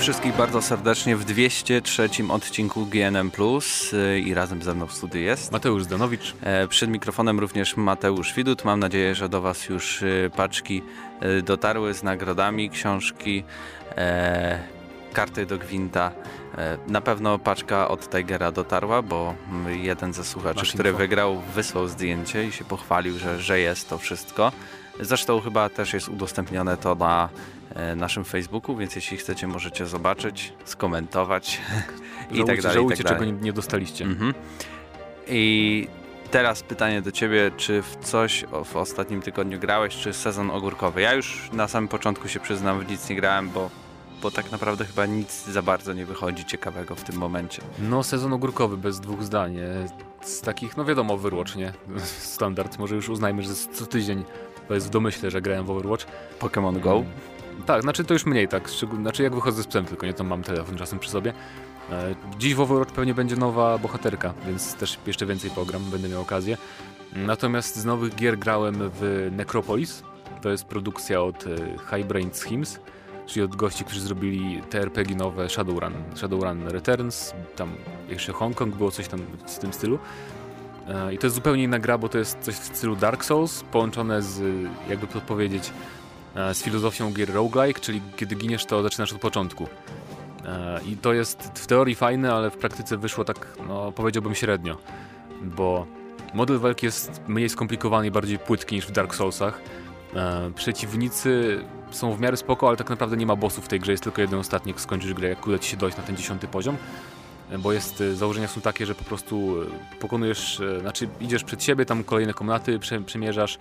Wszystkich bardzo serdecznie w 203 odcinku GNM Plus y, i razem ze mną w studiu jest Mateusz Zdanowicz. E, przed mikrofonem również Mateusz Widut. Mam nadzieję, że do Was już y, paczki y, dotarły z nagrodami, książki, e, karty do gwinta. E, na pewno paczka od Tigera dotarła, bo mm, jeden ze słuchaczy, Masz który info. wygrał, wysłał zdjęcie i się pochwalił, że, że jest to wszystko. Zresztą chyba też jest udostępnione to na naszym Facebooku, więc jeśli chcecie, możecie zobaczyć, skomentować i Żałujcie, tak dalej. żałujcie i tak dalej. czego nie, nie dostaliście. Mhm. I teraz pytanie do ciebie, czy w coś w ostatnim tygodniu grałeś, czy sezon ogórkowy? Ja już na samym początku się przyznam, w nic nie grałem, bo, bo tak naprawdę chyba nic za bardzo nie wychodzi ciekawego w tym momencie. No, sezon ogórkowy bez dwóch zdań. e, Z takich, no wiadomo, Overwatch, nie? Standard. Może już uznajmy, że co tydzień to jest w domyśle, że grałem w Overwatch. Pokémon Go? Tak, znaczy to już mniej tak. Znaczy jak wychodzę z psem, tylko nie tam mam telefon czasem przy sobie. E, Dziś w Overwatch pewnie będzie nowa bohaterka, więc też jeszcze więcej pogram, będę miał okazję. Natomiast z nowych gier grałem w Necropolis. To jest produkcja od e, High Brain Schemes, czyli od gości, którzy zrobili te RPG nowe Shadowrun. Shadowrun Returns, tam jeszcze Hongkong było coś tam w tym stylu. E, I to jest zupełnie inna gra, bo to jest coś w stylu Dark Souls, połączone z, jakby to powiedzieć, z filozofią gier roguelike, czyli kiedy giniesz, to zaczynasz od początku. E, I to jest w teorii fajne, ale w praktyce wyszło tak, no powiedziałbym średnio, bo model walki jest mniej skomplikowany i bardziej płytki niż w Dark Soulsach. E, Przeciwnicy są w miarę spoko, ale tak naprawdę nie ma bossów w tej grze, jest tylko jeden ostatni, jak skończysz grę, jak uda ci się dojść na ten dziesiąty poziom. Bo jest, e, założenia są takie, że po prostu e, pokonujesz, e, znaczy idziesz przed siebie, tam kolejne komnaty prze, przemierzasz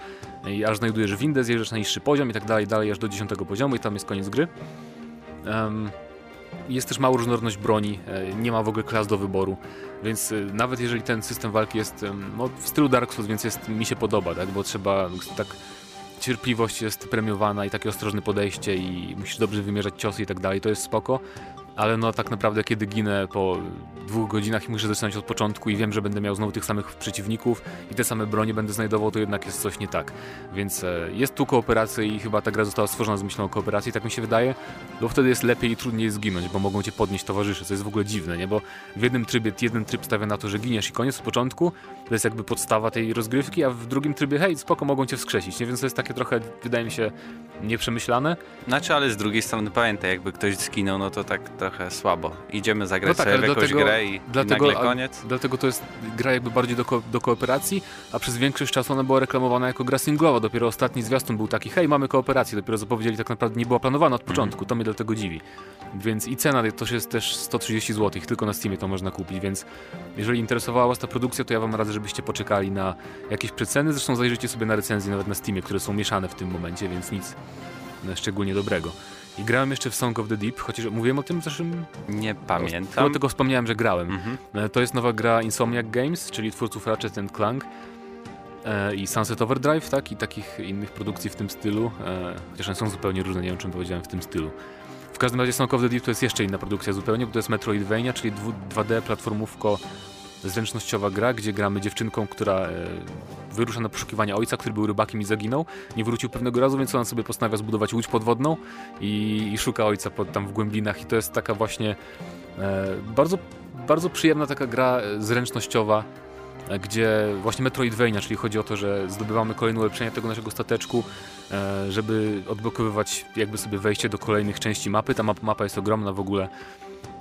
i aż znajdujesz windę, zjeżdżasz na niższy poziom i tak dalej, dalej aż do dziesiątego poziomu i tam jest koniec gry. Em, jest też mała różnorodność broni, e, nie ma w ogóle klas do wyboru, więc nawet jeżeli ten system walki jest no, w stylu Dark Souls, więc jest, mi się podoba, tak, bo trzeba tak cierpliwość jest premiowana i takie ostrożne podejście i musisz dobrze wymierzać ciosy i tak dalej, to jest spoko, ale no tak naprawdę kiedy ginę po dwóch godzinach i muszę zaczynać od początku i wiem, że będę miał znowu tych samych przeciwników i te same bronie będę znajdował, to jednak jest coś nie tak. Więc e, jest tu kooperacja i chyba ta gra została stworzona z myślą o kooperacji, tak mi się wydaje, bo wtedy jest lepiej i trudniej zginąć, bo mogą cię podnieść towarzysze, co jest w ogóle dziwne, nie? Bo w jednym trybie, jeden tryb stawia na to, że giniesz i koniec od początku, to jest jakby podstawa tej rozgrywki, a w drugim trybie, hej, spoko, mogą cię wskrzesić, nie? Więc to jest takie trochę, wydaje mi się, nieprzemyślane. Znaczy, ale z drugiej strony pamiętaj, jakby ktoś zginął, no to tak słabo. Idziemy zagrać No tak, sobie jakąś dlatego- grę i, dlatego- i nagle a- koniec. Dlatego to jest gra jakby bardziej do, ko- do kooperacji, a przez większość czasu ona była reklamowana jako gra singlowa. Dopiero ostatni zwiastun był taki, hej, mamy kooperację. Dopiero zapowiedzieli, tak naprawdę nie była planowana od początku. To mnie dlatego dziwi. Więc i cena to jest też 130 zł, tylko na Steamie to można kupić, więc jeżeli interesowała Was ta produkcja, to ja Wam radzę, żebyście poczekali na jakieś przeceny. Zresztą zajrzyjcie sobie na recenzje nawet na Steamie, które są mieszane w tym momencie, więc nic e, szczególnie dobrego. I grałem jeszcze w Song of the Deep, chociaż mówiłem o tym w zeszłym Nie Chyba pamiętam. tego wspomniałem, że grałem. Mhm. E, To jest nowa gra Insomniac Games, czyli twórców Ratchet and Clank e, i Sunset Overdrive, tak? I takich innych produkcji w tym stylu. E, chociaż one są zupełnie różne, nie wiem czym powiedziałem w tym stylu. W każdym razie Song of the Deep to jest jeszcze inna produkcja zupełnie, bo to jest Metroidvania, czyli dwu- 2D platformówko zręcznościowa gra, gdzie gramy dziewczynką, która e, wyrusza na poszukiwanie ojca, który był rybakiem i zaginął. Nie wrócił pewnego razu, więc ona sobie postanawia zbudować łódź podwodną i, i szuka ojca pod, tam w głębinach. I to jest taka właśnie e, bardzo, bardzo przyjemna taka gra e, zręcznościowa, gdzie właśnie Metroidvania, czyli chodzi o to, że zdobywamy kolejne ulepszenia tego naszego stateczku, żeby odblokowywać jakby sobie wejście do kolejnych części mapy. Ta map, mapa jest ogromna w ogóle.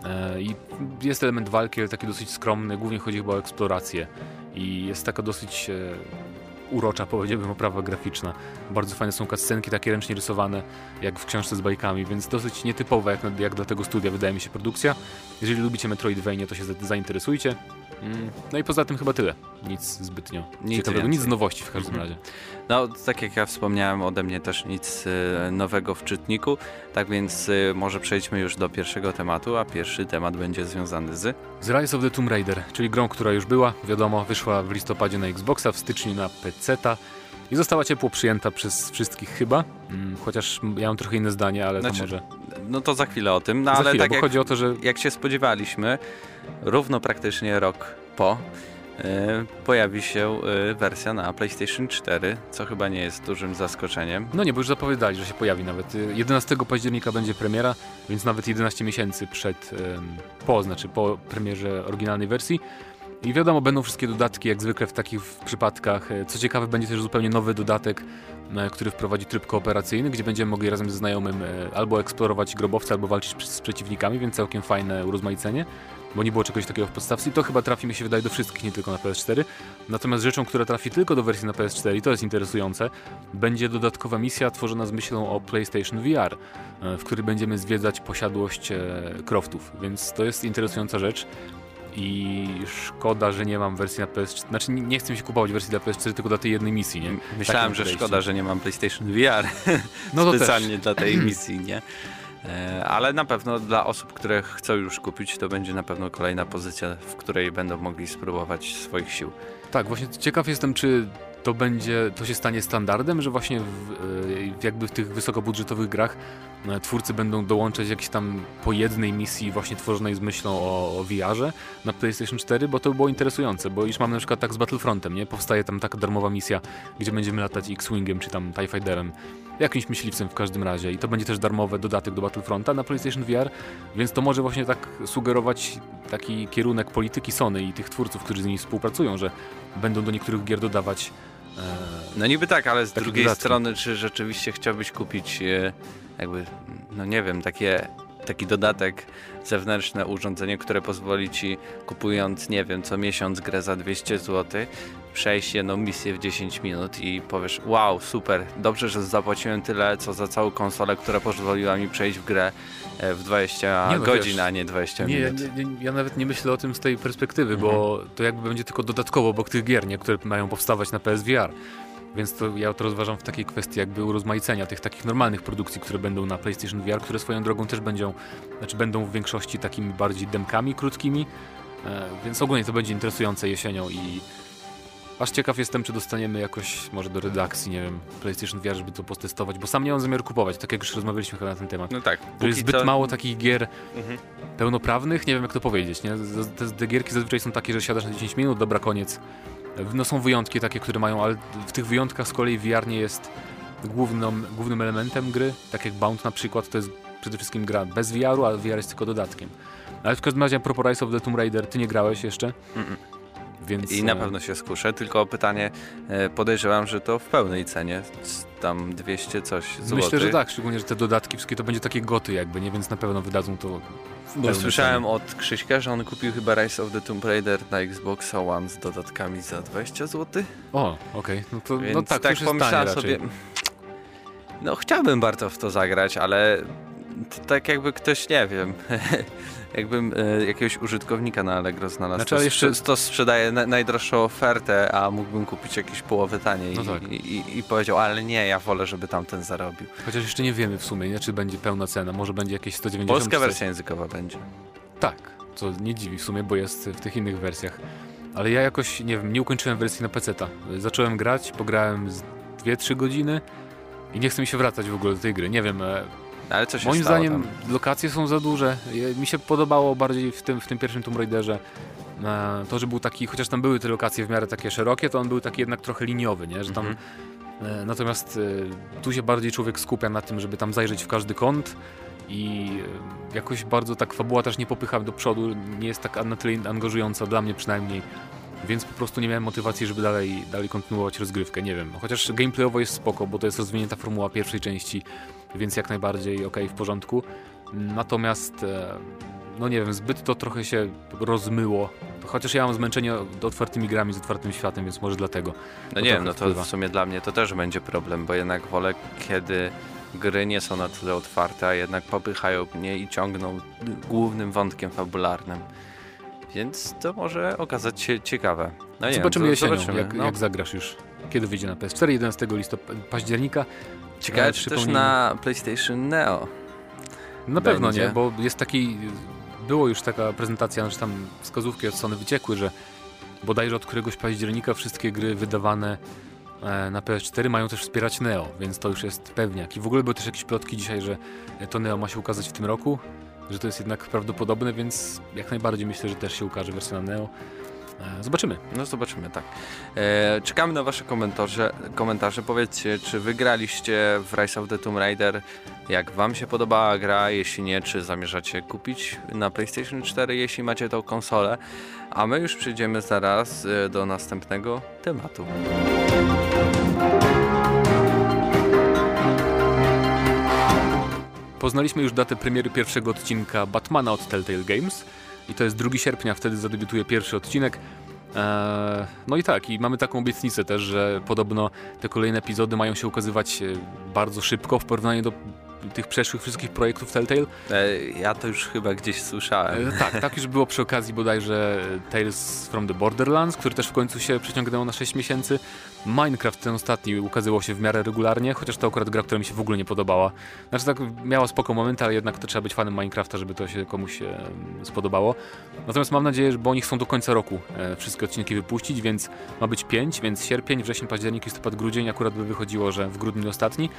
E, I jest element walki, ale taki dosyć skromny. Głównie chodzi chyba o eksplorację. I jest taka dosyć e, urocza, powiedziałbym, oprawa graficzna. Bardzo fajne są cutscenki, takie ręcznie rysowane, jak w książce z bajkami, więc dosyć nietypowa jak, jak dla tego studia, wydaje mi się, produkcja. Jeżeli lubicie Metroidvania, to się za- zainteresujcie. No i poza tym chyba tyle. Nic zbytnio Nic ciekawego, więcej. nic z nowości w każdym razie. No, tak jak ja wspomniałem, ode mnie też nic e, nowego w czytniku, tak więc e, może przejdźmy już do pierwszego tematu, a pierwszy temat będzie związany z... Z Rise of the Tomb Raider, czyli grą, która już była, wiadomo, wyszła w listopadzie na Xboxa, w styczniu na PC-ta i została ciepło przyjęta przez wszystkich chyba, mm, chociaż ja mam trochę inne zdanie, ale Znaczy, to może No to za chwilę o tym, no za ale chwilę, tak bo jak, chodzi o to, że jak się spodziewaliśmy, równo praktycznie rok po, e, pojawi się e, wersja na PlayStation 4, co chyba nie jest dużym zaskoczeniem. No nie, bo już zapowiadali, że się pojawi nawet. Y, 11 października będzie premiera, więc nawet 11 miesięcy przed, em, po, znaczy po premierze oryginalnej wersji. I wiadomo, będą wszystkie dodatki, jak zwykle w takich przypadkach. E, Co ciekawe, będzie też zupełnie nowy dodatek, e, który wprowadzi tryb kooperacyjny, gdzie będziemy mogli razem ze znajomym e, albo eksplorować grobowce, albo walczyć z przeciwnikami, więc całkiem fajne urozmaicenie, bo nie było czegoś takiego w podstawce i to chyba trafi mi się wydaje do wszystkich, nie tylko na PS4. Natomiast rzeczą, która trafi tylko do wersji na PS4, i to jest interesujące, będzie dodatkowa misja tworzona z myślą o PlayStation VR, w której będziemy zwiedzać posiadłość Croftów, więc to jest interesująca rzecz. I szkoda, że nie mam wersji na PS4. Znaczy, nie- chcę mi się kupować wersji dla PS4 tylko dla tej jednej misji, nie? Myślałem, że szkoda, że nie mam PlayStation VR No to też. specjalnie dla tej misji, nie? E, Ale na pewno dla osób, które chcą już kupić, to będzie na pewno kolejna pozycja, w której będą mogli spróbować swoich sił. Tak, właśnie ciekaw jestem, czy to będzie, to się stanie standardem, że właśnie w, e, jakby w tych wysokobudżetowych grach e, twórcy będą dołączać jakieś tam po jednej misji właśnie tworzonej z myślą o, o VR-ze na PlayStation 4, bo to by było interesujące, bo już mamy na przykład tak z Battlefrontem, nie? Powstaje tam taka darmowa misja, gdzie będziemy latać X-Wingiem czy tam TIE Fighterem, jakimś myśliwcem w każdym razie i to będzie też darmowy dodatek do Battlefronta na PlayStation VR, więc to może właśnie tak sugerować taki kierunek polityki Sony i tych twórców, którzy z nimi współpracują, że będą do niektórych gier dodawać e, No niby tak, ale z drugiej dodatki. strony, czy rzeczywiście chciałbyś kupić e, jakby, no nie wiem, takie, taki dodatek, zewnętrzne urządzenie, które pozwoli ci kupując, nie wiem, co miesiąc grę za 200 zł, przejść jedną misję w 10 minut i powiesz, wow, super, dobrze, że zapłaciłem tyle, co za całą konsolę, która pozwoliła mi przejść w grę e, w 20 Nie no, godzin, wiesz, a nie 20 Nie, minut. nie, nie, ja nawet nie myślę o tym z tej perspektywy, Mhm. bo to jakby będzie tylko dodatkowo obok tych gier, nie, które mają powstawać na PSVR. Więc to ja to rozważam w takiej kwestii jakby urozmaicenia tych takich normalnych produkcji, które będą na PlayStation VR, które swoją drogą też będą, znaczy będą w większości takimi bardziej demkami krótkimi, e, więc ogólnie to będzie interesujące jesienią i aż ciekaw jestem, czy dostaniemy jakoś może do redakcji, nie wiem, PlayStation VR, żeby to potestować, bo sam nie mam zamiaru kupować, tak jak już rozmawialiśmy chyba na ten temat. No tak, Że jest zbyt co- mało takich gier Mhm. pełnoprawnych, nie wiem jak to powiedzieć, nie? Te, te gierki zazwyczaj są takie, że siadasz na 10 minut, dobra, koniec. No są wyjątki takie, które mają, ale w tych wyjątkach z kolei VR nie jest główną, głównym elementem gry, tak jak Bound na przykład, to jest przede wszystkim gra bez VR-u, a VR jest tylko dodatkiem. Ale w każdym razie a propos Rise of the Tomb Raider, ty nie grałeś jeszcze, Mm-mm. Więc... I na e, pewno się skuszę, tylko pytanie, e, podejrzewam, że to w pełnej cenie, tam 200 coś złotych. Myślę, że tak, szczególnie, że te dodatki wszystkie to będzie takie goty jakby, nie? Więc na pewno wydadzą to Bo pełnej słyszałem od Krzyśka, że on kupił chyba Rise of the Tomb Raider na Xbox One z dodatkami za 20 zł. O, okej, no to Więc no tak, to już jest tanie pomyślałem sobie, no chciałbym bardzo w to zagrać, ale tak jakby ktoś, nie wiem, jakbym e, jakiegoś użytkownika na Allegro znalazł, Znaczy, to, jeszcze- to sprzedaje na, najdroższą ofertę, a mógłbym kupić jakieś połowę taniej No tak. i, i, i powiedział, ale nie, ja wolę, żeby tamten zarobił. Chociaż jeszcze nie wiemy w sumie, nie, czy będzie pełna cena, może będzie jakieś 190 Polska wersja językowa będzie. Tak, co nie dziwi w sumie, bo jest w tych innych wersjach. Ale ja jakoś, nie wiem, nie ukończyłem wersji na PC-ta. Zacząłem grać, pograłem z 2-3 godziny i nie chce mi się wracać w ogóle do tej gry. Nie wiem, e, Ale co się moim stało zdaniem tam? lokacje są za duże. Mi się podobało bardziej w tym, w tym pierwszym Tomb Raiderze e, to, że był taki, chociaż tam były te lokacje w miarę takie szerokie, to on był taki jednak trochę liniowy, nie? Że tam Mhm. E, Natomiast e, tu się bardziej człowiek skupia na tym, żeby tam zajrzeć w każdy kąt i jakoś bardzo tak fabuła też nie popycha do przodu, nie jest tak na tyle angażująca dla mnie przynajmniej, więc po prostu nie miałem motywacji, żeby dalej, dalej kontynuować rozgrywkę, nie wiem. Chociaż gameplayowo jest spoko, bo to jest rozwinięta formuła pierwszej części, więc jak najbardziej okej, w porządku. Natomiast e, no nie wiem, zbyt to trochę się rozmyło. Chociaż ja mam zmęczenie otwartymi grami z otwartym światem, więc może dlatego. No to nie wiem, no to wpływa. w sumie dla mnie to też będzie problem, bo jednak wolę, kiedy gry nie są na tyle otwarte, a jednak popychają mnie i ciągną głównym wątkiem fabularnym. Więc to może okazać się ciekawe. No nie Zobaczymy wiem, jesienią, zobaczymy. jak, no. jak zagrasz już. Kiedy wyjdzie na PS4? 11 listopada, października. Ciekawe, e, czy też na PlayStation Neo. Na pewno Będzie. nie, bo jest taki... Było już taka prezentacja, że tam wskazówki od Sony wyciekły, że bodajże od któregoś października wszystkie gry wydawane e, na PS4 mają też wspierać Neo, więc to już jest pewniak. I w ogóle były też jakieś plotki dzisiaj, że to Neo ma się ukazać w tym roku, że to jest jednak prawdopodobne, więc jak najbardziej myślę, że też się ukaże wersja na Neo. E, zobaczymy. No zobaczymy, tak. E, czekamy na wasze komentarze. komentarze. Powiedzcie, czy wygraliście w Rise of the Tomb Raider, jak wam się podobała gra, jeśli nie, czy zamierzacie kupić na PlayStation 4, jeśli macie tą konsolę. A my już przejdziemy zaraz e, do następnego tematu. Poznaliśmy już datę premiery pierwszego odcinka Batmana od Telltale Games i to jest 2 sierpnia, wtedy zadebiutuje pierwszy odcinek. Eee, no i tak, i mamy taką obietnicę też, że podobno te kolejne epizody mają się ukazywać e, bardzo szybko w porównaniu do tych przeszłych wszystkich projektów Telltale. E, ja to już chyba gdzieś słyszałem. E, tak, tak już było przy okazji bodajże Tales from the Borderlands, który też w końcu się przeciągnęło na 6 miesięcy. Minecraft ten ostatni ukazywał się w miarę regularnie, chociaż to akurat gra, która mi się w ogóle nie podobała. Znaczy tak miała spoko momenty, ale jednak to trzeba być fanem Minecrafta, żeby to się komuś e, spodobało. Natomiast mam nadzieję, że bo oni chcą do końca roku wszystkie odcinki wypuścić, więc ma być 5, więc sierpień, wrzesień, październik, listopad, grudzień akurat by wychodziło, że w grudniu ostatni.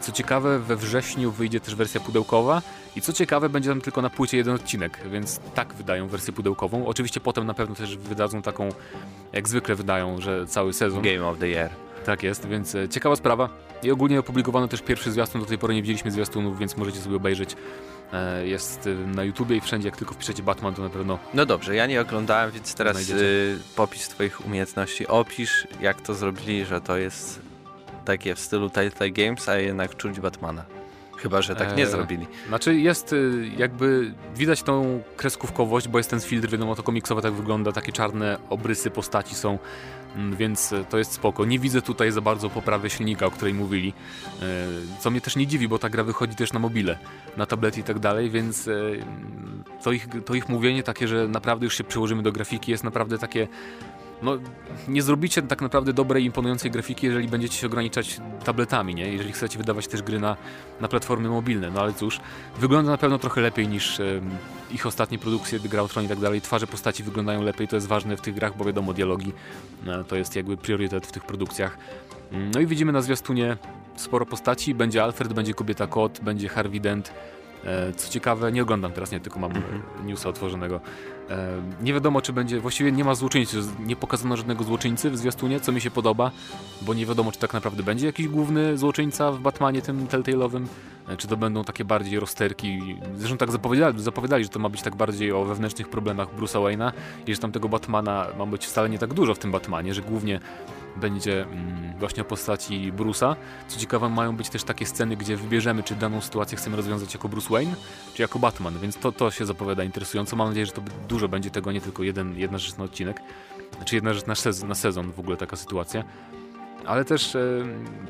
Co ciekawe, we wrześniu wyjdzie też wersja pudełkowa i co ciekawe, będzie tam tylko na płycie jeden odcinek, więc tak wydają wersję pudełkową. Oczywiście potem na pewno też wydadzą taką, jak zwykle wydają, że cały sezon. Game of the Year. Tak jest, więc e, ciekawa sprawa. I ogólnie opublikowano też pierwszy zwiastun, do tej pory nie widzieliśmy zwiastunów, więc możecie sobie obejrzeć. E, jest e, na YouTubie i wszędzie, jak tylko wpiszecie Batman, to na pewno... No dobrze, ja nie oglądałem, więc teraz y, popis twoich umiejętności. Opisz, jak to zrobili, że to jest takie w stylu Telltale Games, a jednak czuć Batmana. Chyba, że tak nie eee, zrobili. Znaczy jest y, jakby, widać tą kreskówkowość, bo jest ten filtr, wiadomo, to komiksowe tak wygląda, takie czarne obrysy postaci są, mm, więc to jest spoko. Nie widzę tutaj za bardzo poprawy silnika, o której mówili, e, co mnie też nie dziwi, bo ta gra wychodzi też na mobile, na tablety i tak dalej, więc e, to ich, to ich mówienie takie, że naprawdę już się przyłożymy do grafiki jest naprawdę takie no, nie zrobicie tak naprawdę dobrej, imponującej grafiki, jeżeli będziecie się ograniczać tabletami, nie? Jeżeli chcecie wydawać też gry na, na platformy mobilne. No ale cóż, wygląda na pewno trochę lepiej niż e, ich ostatnie produkcje, Gra o Tron i tak dalej. Twarze postaci wyglądają lepiej, to jest ważne w tych grach, bo wiadomo, dialogi e, to jest jakby priorytet w tych produkcjach. Mm, no i widzimy na zwiastunie sporo postaci. Będzie Alfred, będzie kobieta kot, będzie Harvey Dent, co ciekawe, nie oglądam teraz, nie, tylko mam -hmm. newsa otworzonego. E, nie wiadomo, czy będzie, właściwie nie ma złoczyńcy, nie pokazano żadnego złoczyńcy w zwiastunie, co mi się podoba, bo nie wiadomo, czy tak naprawdę będzie jakiś główny złoczyńca w Batmanie tym Telltale'owym, e, czy to będą takie bardziej rozterki. Zresztą tak zapowiadali, zapowiadali, że to ma być tak bardziej o wewnętrznych problemach Bruce'a Wayne'a i że tam tego Batmana ma być wcale nie tak dużo w tym Batmanie, że głównie będzie mm, właśnie o postaci Bruce'a. Co ciekawe, mają być też takie sceny, gdzie wybierzemy, czy daną sytuację chcemy rozwiązać jako Bruce Wayne, czy jako Batman, więc to, to się zapowiada interesująco. Mam nadzieję, że to dużo będzie tego, nie tylko jeden, jedna rzecz na odcinek, czy jedna rzecz na sezon, na sezon w ogóle taka sytuacja ale też e,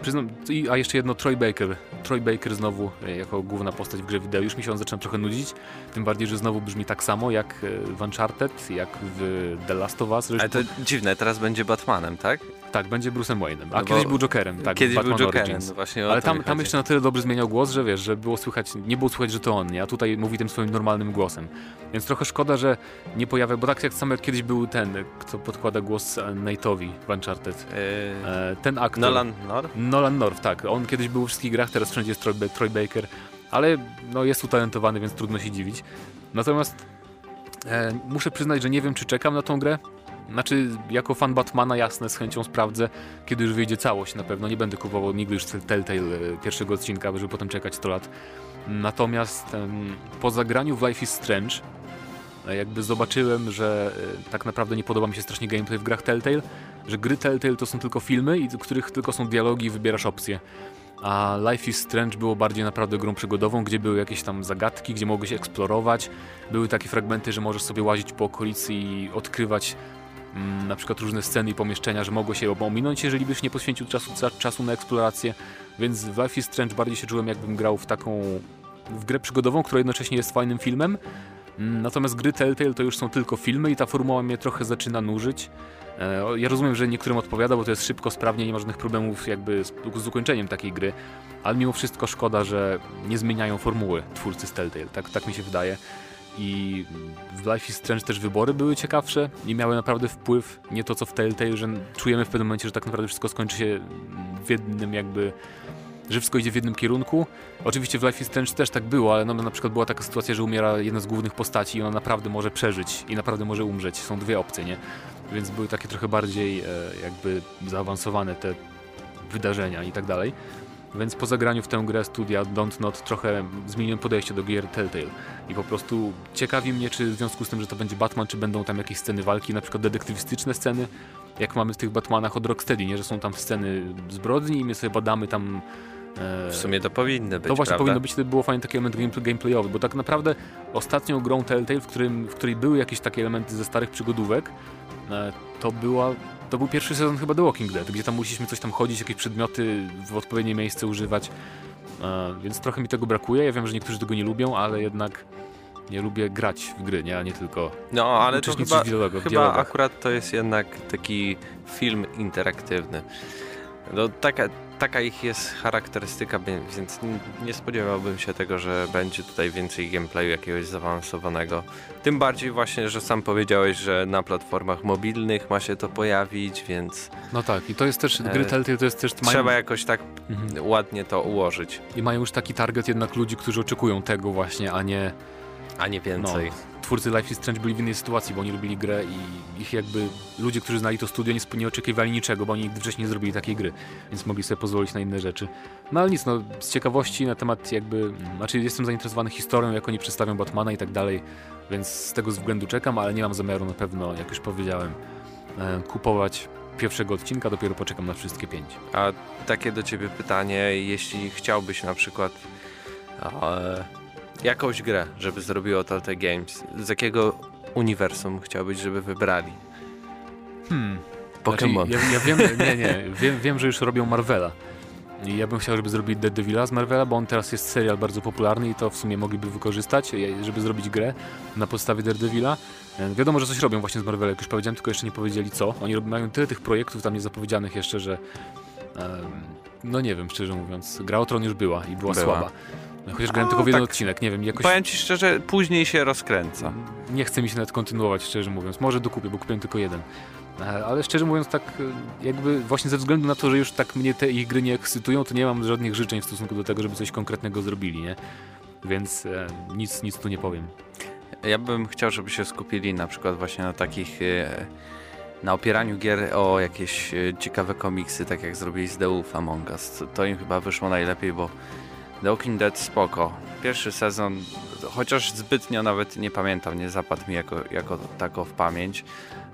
przyznam, a jeszcze jedno Troy Baker. Troy Baker znowu e, jako główna postać w grze wideo. Już mi się on zaczyna trochę nudzić, tym bardziej, że znowu brzmi tak samo jak e, w Uncharted, jak w The Last of Us. Ale to dziwne, teraz będzie Batmanem, tak? Tak, będzie Bruce'em Wayne'em, a no kiedyś był Jokerem, tak, kiedyś Batman był Jokerem, no właśnie Ale tam, tam jeszcze na tyle dobrze zmieniał głos, że wiesz, że było słychać, nie było słychać, że to on, nie? A tutaj mówi tym swoim normalnym głosem. Więc trochę szkoda, że nie pojawia, bo tak jak sam kiedyś był ten, kto podkłada głos Nate'owi w Uncharted. Yy... Ten aktor. Nolan North? Nolan North, tak. On kiedyś był w wszystkich grach, teraz wszędzie jest Troy, Troy Baker, ale no, jest utalentowany, więc trudno się dziwić. Natomiast e, muszę przyznać, że nie wiem, czy czekam na tą grę. Znaczy, jako fan Batmana, jasne, z chęcią sprawdzę, kiedy już wyjdzie całość. Na pewno nie będę kupował nigdy już Telltale e, pierwszego odcinka, żeby potem czekać 100 lat. Natomiast po zagraniu w Life is Strange jakby zobaczyłem, że e, tak naprawdę nie podoba mi się strasznie gameplay w grach Telltale, że gry Telltale to są tylko filmy, w których tylko są dialogi i wybierasz opcje. A Life is Strange było bardziej naprawdę grą przygodową, gdzie były jakieś tam zagadki, gdzie mogłeś eksplorować. Były takie fragmenty, że możesz sobie łazić po okolicy i odkrywać mm, na przykład różne sceny i pomieszczenia, że mogło się ominąć, jeżeli byś nie poświęcił czasu, czasu na eksplorację. Więc w Life is Strange bardziej się czułem, jakbym grał w taką w grę przygodową, która jednocześnie jest fajnym filmem. Mm, natomiast gry Telltale to już są tylko filmy i ta formuła mnie trochę zaczyna nużyć. E, ja rozumiem, że niektórym odpowiada, bo to jest szybko, sprawnie, nie ma żadnych problemów jakby z, z ukończeniem takiej gry, ale mimo wszystko szkoda, że nie zmieniają formuły twórcy z Telltale, tak, tak mi się wydaje. I w Life is Strange też wybory były ciekawsze i miały naprawdę wpływ, nie to co w Telltale, że czujemy w pewnym momencie, że tak naprawdę wszystko skończy się w jednym jakby że wszystko idzie w jednym kierunku. Oczywiście w Life is Strange też tak było, ale no, na przykład była taka sytuacja, że umiera jedna z głównych postaci i ona naprawdę może przeżyć i naprawdę może umrzeć. Są dwie opcje, nie? więc były takie trochę bardziej e, jakby zaawansowane te wydarzenia i tak dalej. Więc po zagraniu w tę grę studia Don't Not trochę zmieniłem podejście do gier Telltale i po prostu ciekawi mnie, czy w związku z tym, że to będzie Batman, czy będą tam jakieś sceny walki, na przykład detektywistyczne sceny, jak mamy w tych Batmanach od Rocksteady, nie? że są tam sceny zbrodni i my sobie badamy tam w sumie to powinny być, To właśnie prawda? powinno być, to było fajny taki element gameplayowy, bo tak naprawdę ostatnią grą Telltale, w, którym, w której były jakieś takie elementy ze starych przygodówek, e, to była to był pierwszy sezon chyba The Walking Dead, gdzie tam musieliśmy coś tam chodzić, jakieś przedmioty w odpowiednie miejsce używać, e, więc trochę mi tego brakuje. Ja wiem, że niektórzy tego nie lubią, ale jednak nie lubię grać w gry, nie, a nie tylko No, ale to chyba, w dialogach, chyba akurat to jest jednak taki film interaktywny. No, taka, taka ich jest charakterystyka, więc nie spodziewałbym się tego, że będzie tutaj więcej gameplayu jakiegoś zaawansowanego. Tym bardziej właśnie, że sam powiedziałeś, że na platformach mobilnych ma się to pojawić, więc... No tak, i to jest też, gry e, Telltale to jest też... Trzeba mają... jakoś tak mhm. ładnie to ułożyć. I mają już taki target jednak ludzi, którzy oczekują tego właśnie, a nie... A nie więcej. No twórcy Life is Strange byli w innej sytuacji, bo oni robili grę i ich jakby ludzie, którzy znali to studio nie, nie oczekiwali niczego, bo oni nigdy wcześniej nie zrobili takiej gry, więc mogli sobie pozwolić na inne rzeczy. No ale nic, no z ciekawości na temat jakby, znaczy jestem zainteresowany historią, jak oni przedstawią Batmana i tak dalej, więc z tego względu czekam, ale nie mam zamiaru na pewno, jak już powiedziałem, e, kupować pierwszego odcinka, dopiero poczekam na wszystkie pięć. A takie do ciebie pytanie, jeśli chciałbyś na przykład e, jakąś grę, żeby zrobiło Telltale Games, z jakiego uniwersum chciałbyś, żeby wybrali? Hmm. Pokémon. Znaczy, ja, ja, wiem, nie, nie, wiem, wiem, że już robią Marvela. I ja bym chciał, żeby zrobili Dead Devila z Marvela, bo on teraz jest serial bardzo popularny i to w sumie mogliby wykorzystać, żeby zrobić grę na podstawie Daredevila. E, wiadomo, że coś robią właśnie z Marvela, jak już powiedziałem, tylko jeszcze nie powiedzieli co. Oni mają tyle tych projektów tam niezapowiedzianych jeszcze, że no nie wiem, szczerze mówiąc. Gra o Tron już była i była, była. słaba. No, chociaż grałem tylko w jeden tak, odcinek, nie wiem, jakoś... Powiem ci szczerze, później się rozkręca. Nie chce mi się nawet kontynuować, szczerze mówiąc. Może dokupię, bo kupiłem tylko jeden. E, ale szczerze mówiąc, tak e, jakby właśnie ze względu na to, że już tak mnie te ich gry nie ekscytują, to nie mam żadnych życzeń w stosunku do tego, żeby coś konkretnego zrobili, nie? Więc e, nic, nic tu nie powiem. Ja bym chciał, żeby się skupili na przykład właśnie na takich... E, na opieraniu gier o jakieś e, ciekawe komiksy, tak jak zrobili z The Wolf Among Us. To im chyba wyszło najlepiej, bo Walking Dead spoko. Pierwszy sezon, chociaż zbytnio nawet nie pamiętam, nie zapadł mi jako, jako tako w pamięć.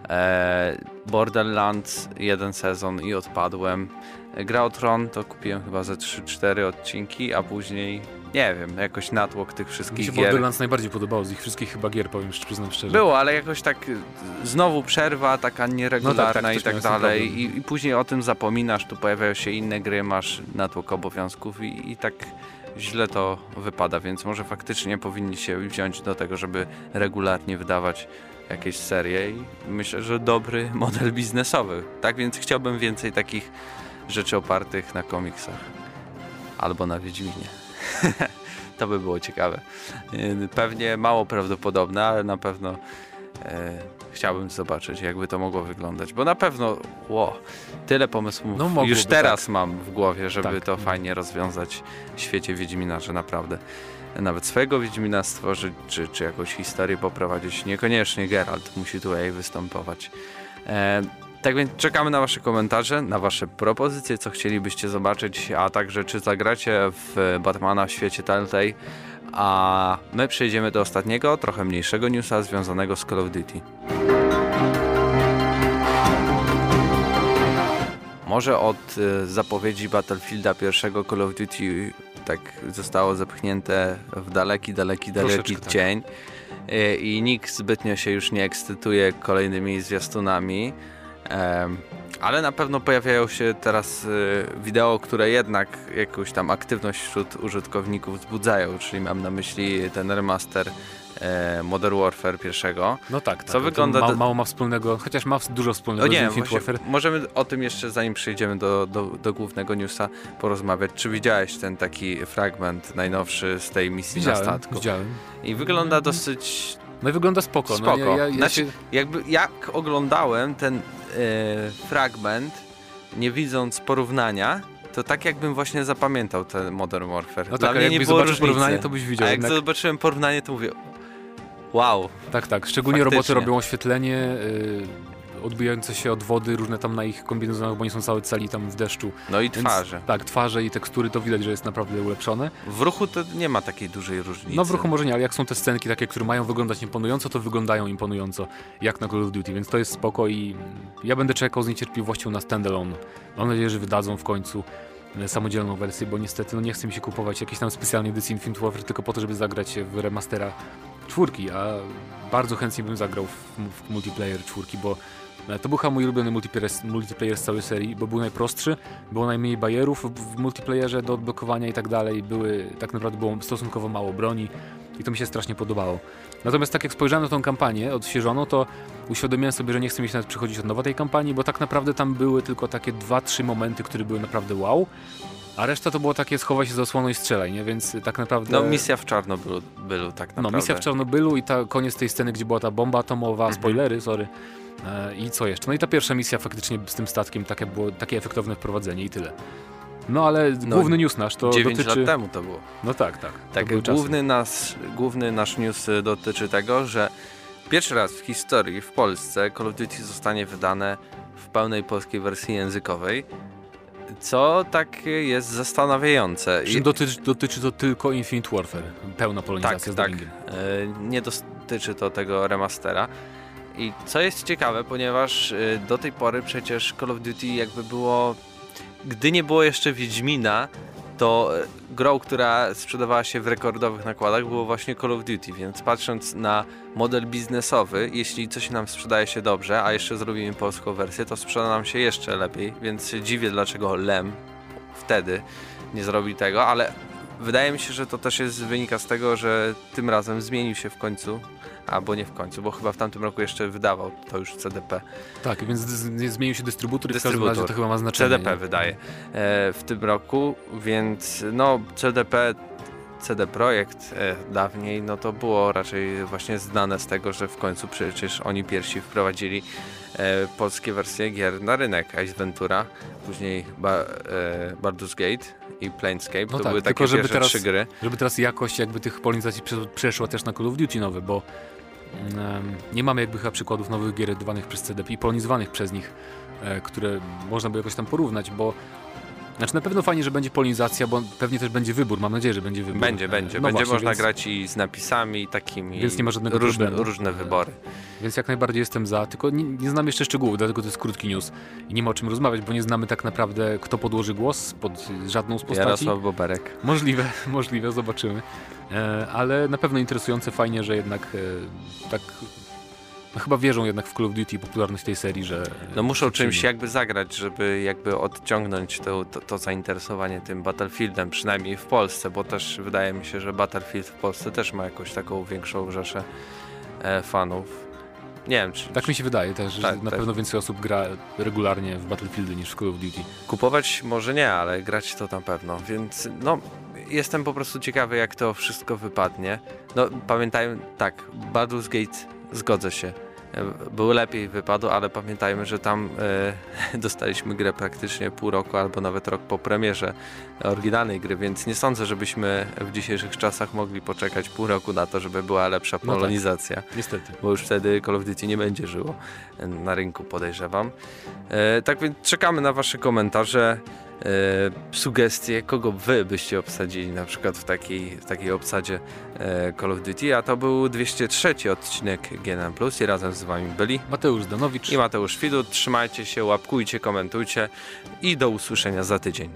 E, Borderlands jeden sezon i odpadłem. Gra o Tron to kupiłem chyba ze 3-4 odcinki, a później nie wiem, jakoś natłok tych wszystkich Mi się gier. Borderlands najbardziej podobało z ich wszystkich chyba gier, powiem przyznam szczerze. Było, ale jakoś tak znowu przerwa taka nieregularna no tak, tak, i tak dalej I, i, później o tym zapominasz, tu pojawiają się inne gry, masz natłok obowiązków i, i tak źle to wypada, więc może faktycznie powinni się wziąć do tego, żeby regularnie wydawać jakieś serie i myślę, że dobry model biznesowy. Tak więc chciałbym więcej takich rzeczy opartych na komiksach albo na Wiedźminie. to by było ciekawe. Pewnie mało prawdopodobne, ale na pewno e, chciałbym zobaczyć, jakby to mogło wyglądać, bo na pewno ło, tyle pomysłów no, już teraz tak. mam w głowie, żeby tak. to fajnie rozwiązać w świecie Wiedźmina, że naprawdę nawet swojego Wiedźmina stworzyć, czy, czy jakąś historię poprowadzić. Niekoniecznie Geralt musi tutaj występować. E, tak więc czekamy na Wasze komentarze, na Wasze propozycje, co chcielibyście zobaczyć, a także czy zagracie w Batmana w świecie Telltale. A my przejdziemy do ostatniego, trochę mniejszego newsa związanego z Call of Duty. Może od y, zapowiedzi Battlefielda pierwszego Call of Duty tak zostało zepchnięte w daleki, daleki, daleki tak. cień tak. i nikt zbytnio się już nie ekscytuje kolejnymi zwiastunami. Ale na pewno pojawiają się teraz y, wideo, które jednak jakąś tam aktywność wśród użytkowników wzbudzają, czyli mam na myśli ten remaster e, Modern Warfare pierwszego. No tak, tak. Co wygląda ma, mało ma wspólnego, chociaż ma dużo wspólnego no nie, z Infinite Warfare. Możemy o tym jeszcze, zanim przejdziemy do, do, do, głównego newsa, porozmawiać. Czy widziałeś ten taki fragment najnowszy z tej misji widziałem, na statku? Widziałem. I wygląda dosyć... No i wygląda spoko. No spoko. No, ja, ja, znaczy, się... jakby jak oglądałem ten e, fragment, nie widząc porównania, to tak jakbym właśnie zapamiętał ten Modern Warfare. No Dla tak, mnie nie było różnicy. porównanie, to byś widział. A jak jednak... zobaczyłem porównanie, to mówię, wow. Tak, tak. Szczególnie Faktycznie. roboty robią oświetlenie, yy, odbijające się od wody, różne tam na ich kombinezonach, bo oni są całe cali tam w deszczu. No i Więc, twarze. tak, twarze i tekstury to widać, że jest naprawdę ulepszone. W ruchu to nie ma takiej dużej różnicy. No w ruchu może nie, ale jak są te scenki takie, które mają wyglądać imponująco, to wyglądają imponująco, jak na Call of Duty, więc to jest spoko i ja będę czekał z niecierpliwością na standalone. Mam nadzieję, że wydadzą w końcu e, samodzielną wersję, bo niestety no nie chce mi się kupować jakiejś tam specjalnej edycji Infinite Warfare tylko po to, żeby zagrać w remastera czwórki, a bardzo chętnie bym zagrał w, w multiplayer czwórki, bo to był chyba mój ulubiony multiplayer, multiplayer z całej serii, bo był najprostszy, było najmniej bajerów w, multiplayerze do odblokowania i tak dalej, były, tak naprawdę było stosunkowo mało broni i to mi się strasznie podobało. Natomiast tak jak spojrzałem na tą kampanię odświeżoną, to uświadomiłem sobie, że nie chcę mi się nawet przychodzić od nowa tej kampanii, bo tak naprawdę tam były tylko takie dwa, trzy momenty, które były naprawdę wow, a reszta to było takie schowaj się za osłoną i strzelaj, nie? Więc tak naprawdę... No misja w Czarnobylu bylu, tak naprawdę. No misja w Czarnobylu i ta koniec tej sceny, gdzie była ta bomba atomowa, Mhm. spoilery, sorry. E, I co jeszcze? No i ta pierwsza misja faktycznie z tym statkiem, takie było takie efektowne wprowadzenie i tyle. No ale główny news nasz to 9 dotyczy... lat temu to było. No tak, tak. Tak, główny, nas, główny nasz news y, dotyczy tego, że pierwszy raz w historii w Polsce Call of Duty zostanie wydane w pełnej polskiej wersji językowej, co tak jest zastanawiające. Czym dotyczy, dotyczy to tylko Infinite Warfare, pełna tak, polonizacja z tak. dubbingiem. E, Nie dotyczy to tego remastera. I co jest ciekawe, ponieważ e, do tej pory przecież Call of Duty jakby było, gdy nie było jeszcze Wiedźmina, to e, grą, która sprzedawała się w rekordowych nakładach było właśnie Call of Duty, więc patrząc na model biznesowy, jeśli coś nam sprzedaje się dobrze, a jeszcze zrobimy polską wersję, to sprzeda nam się jeszcze lepiej, więc dziwię dlaczego Lem wtedy nie zrobi tego, ale wydaje mi się, że to też jest, wynika z tego, że tym razem zmienił się w końcu, albo nie w końcu, bo chyba w tamtym roku jeszcze wydawał to już CDP. Tak, więc zmienił się dystrybutor i w każdym Dystrybutor. razie to chyba ma znaczenie. CDP nie? wydaje e, w tym roku, więc no CDP, CD Projekt e, dawniej, no to było raczej właśnie znane z tego, że w końcu przecież oni pierwsi wprowadzili e, polskie wersje gier na rynek. Ace Ventura, później ba, e, Baldur's Gate i Planescape, No to tak, były tylko takie żeby pierwsze teraz- trzy gry. Żeby teraz jakość jakby tych polonizacji prze- przeszła też na Call of Duty nowe, bo nie mamy jakby chyba przykładów nowych gier edytowanych przez CDP i polonizowanych przez nich, e, które można by jakoś tam porównać, bo znaczy na pewno fajnie, że będzie polonizacja, bo pewnie też będzie wybór, mam nadzieję, że będzie wybór. Będzie, E, będzie. no będzie właśnie, można więc, grać i z napisami takimi. Więc nie ma żadnego różne, problemu. różne wybory. Więc jak najbardziej jestem za, tylko nie, nie znam jeszcze szczegółów, dlatego to jest krótki news i nie ma o czym rozmawiać, bo nie znamy tak naprawdę, kto podłoży głos pod żadną z postaci. Jarosław Boberek. Możliwe, możliwe, zobaczymy. E, ale na pewno interesujące, fajnie, że jednak e, tak. No chyba wierzą jednak w Call of Duty i popularność tej serii, że. No muszą czymś jakby zagrać, żeby jakby odciągnąć to, to, to zainteresowanie tym Battlefieldem, przynajmniej w Polsce, bo też wydaje mi się, że Battlefield w Polsce też ma jakąś taką większą rzeszę e, fanów. Nie wiem, czy, Tak mi się wydaje też, że Tak, na tak. pewno więcej osób gra regularnie w Battlefieldy niż w Call of Duty. kupować może nie, ale grać to na pewno, więc no jestem po prostu ciekawy jak to wszystko wypadnie. No pamiętajmy, tak, Baldur's Gate zgodzę się. Był lepiej wypadł, ale pamiętajmy, że tam e, dostaliśmy grę praktycznie pół roku albo nawet rok po premierze oryginalnej gry, więc nie sądzę, żebyśmy w dzisiejszych czasach mogli poczekać pół roku na to, żeby była lepsza No tak. polonizacja Niestety. bo już wtedy Call of Duty nie będzie żyło na rynku, podejrzewam. E, tak więc czekamy na Wasze komentarze, sugestie, kogo Wy byście obsadzili na przykład w takiej, w takiej obsadzie e, Call of Duty, a to był 203 odcinek GNM+, i razem z Wami byli Mateusz Danowicz. i Mateusz Widut. Trzymajcie się, łapkujcie, komentujcie i do usłyszenia za tydzień.